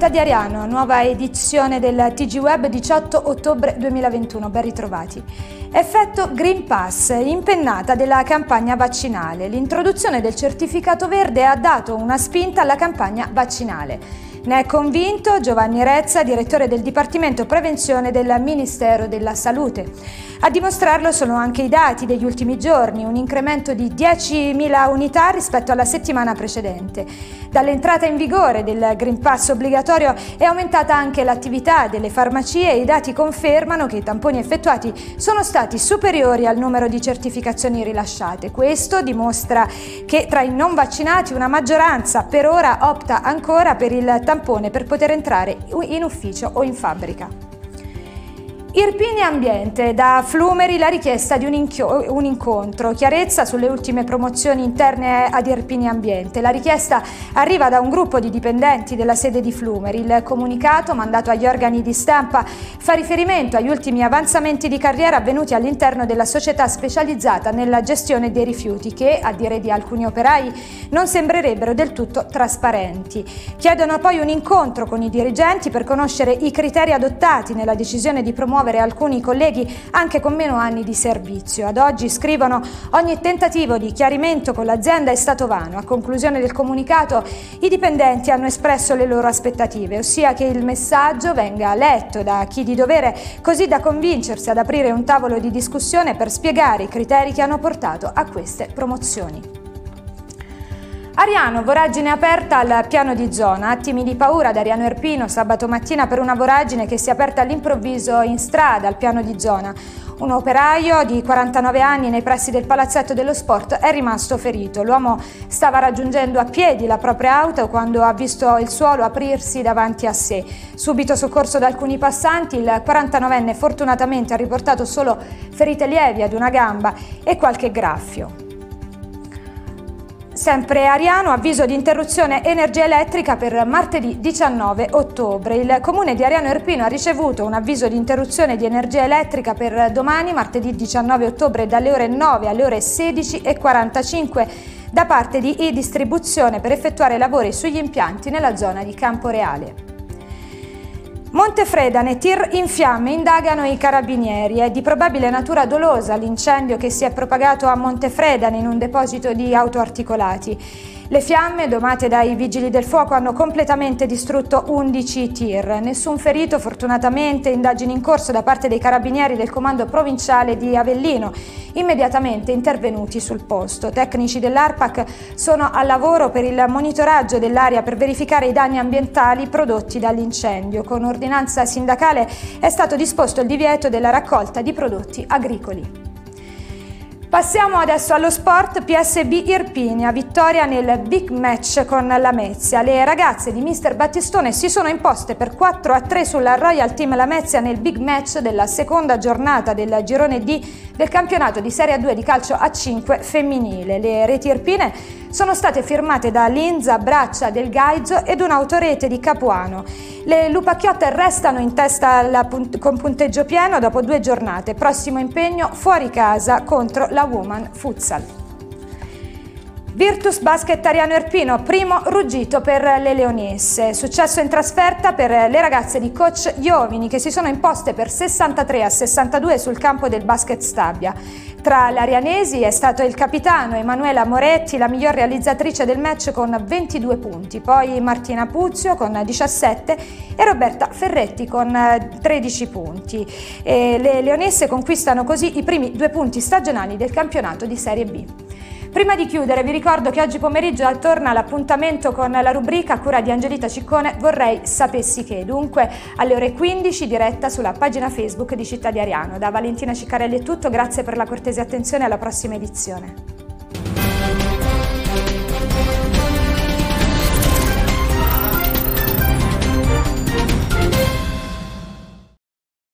Città di Ariano, nuova edizione del TG Web 18 ottobre 2021, ben ritrovati. Effetto Green Pass, impennata della campagna vaccinale. L'introduzione del certificato verde ha dato una spinta alla campagna vaccinale. Ne è convinto Giovanni Rezza, direttore del Dipartimento Prevenzione del Ministero della Salute. A dimostrarlo sono anche i dati degli ultimi giorni, un incremento di 10.000 unità rispetto alla settimana precedente. Dall'entrata in vigore del Green Pass obbligatorio è aumentata anche l'attività delle farmacie e i dati confermano che i tamponi effettuati sono stati superiori al numero di certificazioni rilasciate. Questo dimostra che tra i non vaccinati una maggioranza per ora opta ancora per il tampone per poter entrare in ufficio o in fabbrica. Irpini Ambiente, da Flumeri la richiesta di un, inchio- un, incontro, chiarezza sulle ultime promozioni interne ad Irpini Ambiente. La richiesta arriva da un gruppo di dipendenti della sede di Flumeri. Il comunicato mandato agli organi di stampa fa riferimento agli ultimi avanzamenti di carriera avvenuti all'interno della società specializzata nella gestione dei rifiuti che, a dire di alcuni operai, non sembrerebbero del tutto trasparenti. Chiedono poi un incontro con i dirigenti per conoscere i criteri adottati nella decisione di promuovere promuovere alcuni colleghi anche con meno anni di servizio. Ad oggi scrivono ogni tentativo di chiarimento con l'azienda è stato vano. A conclusione del comunicato i dipendenti hanno espresso le loro aspettative, ossia che il messaggio venga letto da chi di dovere così da convincersi ad aprire un tavolo di discussione per spiegare i criteri che hanno portato a queste promozioni. Ariano, voragine aperta al piano di zona. Attimi di paura da Ariano Erpino sabato mattina per una voragine che si è aperta all'improvviso in strada al piano di zona. Un operaio di 49 anni nei pressi del palazzetto dello sport è rimasto ferito. L'uomo stava raggiungendo a piedi la propria auto quando ha visto il suolo aprirsi davanti a sé. Subito soccorso da alcuni passanti, il 49enne fortunatamente ha riportato solo ferite lievi ad una gamba e qualche graffio. Sempre Ariano, avviso di interruzione energia elettrica per martedì 19 ottobre. Il comune di Ariano Erpino ha ricevuto un avviso di interruzione di energia elettrica per domani, martedì 19 ottobre, dalle ore 9 alle ore 16.45 da parte di e-distribuzione per effettuare lavori sugli impianti nella zona di Campo Reale. Montefredane, tir in fiamme, indagano i carabinieri. È di probabile natura dolosa l'incendio che si è propagato a Montefredane in un deposito di autoarticolati. Le fiamme, domate dai vigili del fuoco, hanno completamente distrutto 11 tir. Nessun ferito, fortunatamente, indagini in corso da parte dei carabinieri del comando provinciale di Avellino, immediatamente intervenuti sul posto. Tecnici dell'ARPAC sono al lavoro per il monitoraggio dell'area per verificare i danni ambientali prodotti dall'incendio. Con ordinanza sindacale è stato disposto il divieto della raccolta di prodotti agricoli. Passiamo adesso allo sport PSB Irpinia, vittoria nel big match con la Lamezia. Le ragazze di Mister Battistone si sono imposte per 4 a 3 sulla Royal Team Lamezia nel big match della seconda giornata del girone D del campionato di Serie 2 di calcio a 5 femminile. Le reti irpine sono state firmate da Linza, Braccia, Del Gaizzo ed un'autorete di Capuano. Le Lupacchiotte restano in testa punt- con punteggio pieno dopo due giornate. Prossimo impegno fuori casa contro la Woman Futsal. Virtus Basket Ariano Erpino, primo ruggito per le leonesse. Successo in trasferta per le ragazze di coach Iovini che si sono imposte per 63 a 62 sul campo del basket Stabia. Tra le arianesi è stato il capitano Emanuela Moretti la miglior realizzatrice del match con 22 punti, poi Martina Puzio con 17 e Roberta Ferretti con 13 punti. E le leonesse conquistano così i primi due punti stagionali del campionato di Serie B. Prima di chiudere vi ricordo che oggi pomeriggio torna l'appuntamento con la rubrica a cura di Angelita Ciccone Vorrei sapessi che, dunque alle ore 15 diretta sulla pagina Facebook di Città di Ariano. Da Valentina Ciccarelli è tutto, grazie per la cortese attenzione e alla prossima edizione.